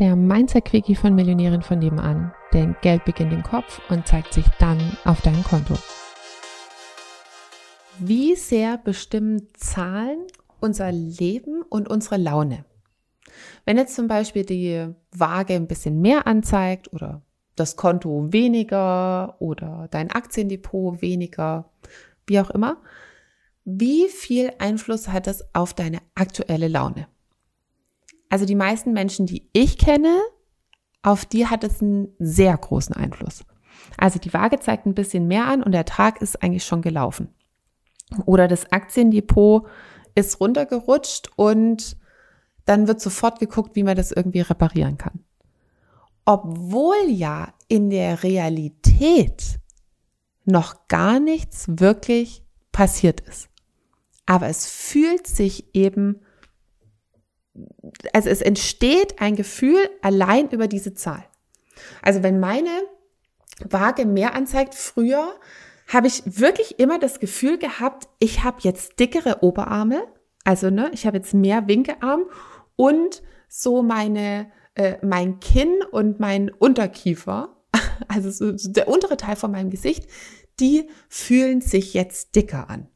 der Mindset-Quickie von Millionären von nebenan. Denn Geld beginnt im Kopf und zeigt sich dann auf deinem Konto. Wie sehr bestimmen Zahlen unser Leben und unsere Laune? Wenn jetzt zum Beispiel die Waage ein bisschen mehr anzeigt oder das Konto weniger oder dein Aktiendepot weniger, wie auch immer, wie viel Einfluss hat das auf deine aktuelle Laune? Also die meisten Menschen, die ich kenne, auf die hat es einen sehr großen Einfluss. Also die Waage zeigt ein bisschen mehr an und der Tag ist eigentlich schon gelaufen. Oder das Aktiendepot ist runtergerutscht und dann wird sofort geguckt, wie man das irgendwie reparieren kann. Obwohl ja in der Realität noch gar nichts wirklich passiert ist. Aber es fühlt sich eben also es entsteht ein Gefühl allein über diese Zahl. Also wenn meine Waage mehr anzeigt, früher habe ich wirklich immer das Gefühl gehabt, ich habe jetzt dickere Oberarme, also ne, ich habe jetzt mehr Winkearm und so meine äh, mein Kinn und mein Unterkiefer, also so der untere Teil von meinem Gesicht, die fühlen sich jetzt dicker an.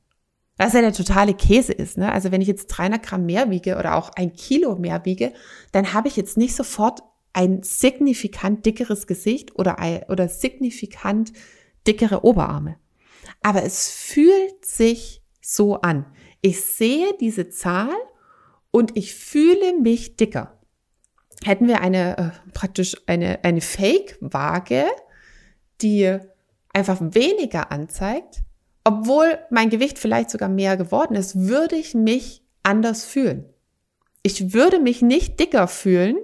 Was ja der totale Käse ist. Ne? Also wenn ich jetzt 300 Gramm mehr wiege oder auch ein Kilo mehr wiege, dann habe ich jetzt nicht sofort ein signifikant dickeres Gesicht oder, oder signifikant dickere Oberarme. Aber es fühlt sich so an. Ich sehe diese Zahl und ich fühle mich dicker. Hätten wir eine äh, praktisch eine, eine Fake-Waage, die einfach weniger anzeigt, obwohl mein Gewicht vielleicht sogar mehr geworden ist, würde ich mich anders fühlen. Ich würde mich nicht dicker fühlen,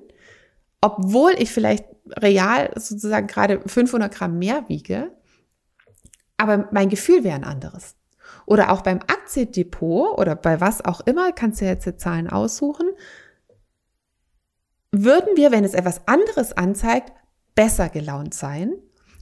obwohl ich vielleicht real sozusagen gerade 500 Gramm mehr wiege, aber mein Gefühl wäre ein anderes. Oder auch beim Aktiendepot oder bei was auch immer, kannst du jetzt die Zahlen aussuchen, würden wir, wenn es etwas anderes anzeigt, besser gelaunt sein,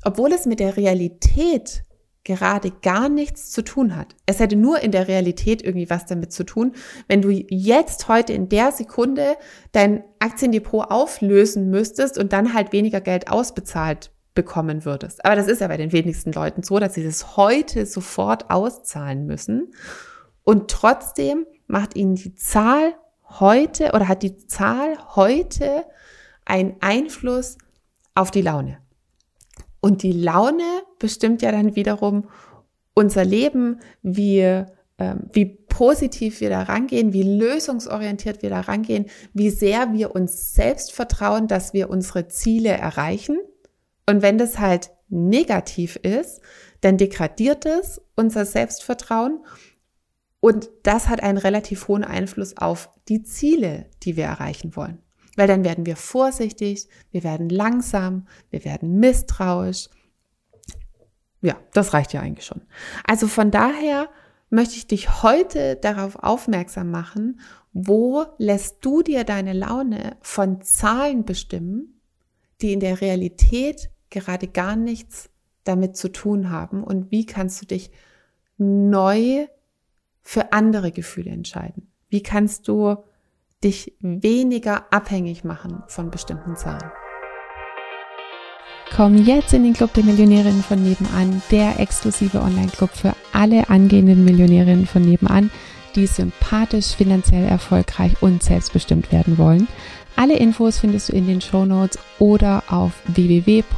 obwohl es mit der Realität gerade gar nichts zu tun hat. Es hätte nur in der Realität irgendwie was damit zu tun, wenn du jetzt heute in der Sekunde dein Aktiendepot auflösen müsstest und dann halt weniger Geld ausbezahlt bekommen würdest. Aber das ist ja bei den wenigsten Leuten so, dass sie das heute sofort auszahlen müssen. Und trotzdem macht ihnen die Zahl heute oder hat die Zahl heute einen Einfluss auf die Laune. Und die Laune bestimmt ja dann wiederum unser Leben, wie, äh, wie positiv wir da rangehen, wie lösungsorientiert wir da rangehen, wie sehr wir uns selbst vertrauen, dass wir unsere Ziele erreichen. Und wenn das halt negativ ist, dann degradiert es unser Selbstvertrauen und das hat einen relativ hohen Einfluss auf die Ziele, die wir erreichen wollen weil dann werden wir vorsichtig, wir werden langsam, wir werden misstrauisch. Ja, das reicht ja eigentlich schon. Also von daher möchte ich dich heute darauf aufmerksam machen, wo lässt du dir deine Laune von Zahlen bestimmen, die in der Realität gerade gar nichts damit zu tun haben und wie kannst du dich neu für andere Gefühle entscheiden? Wie kannst du dich weniger abhängig machen von bestimmten Zahlen. Komm jetzt in den Club der Millionärinnen von nebenan, der exklusive Online-Club für alle angehenden Millionärinnen von nebenan, die sympathisch, finanziell erfolgreich und selbstbestimmt werden wollen. Alle Infos findest du in den Show Notes oder auf www.m-vn.de.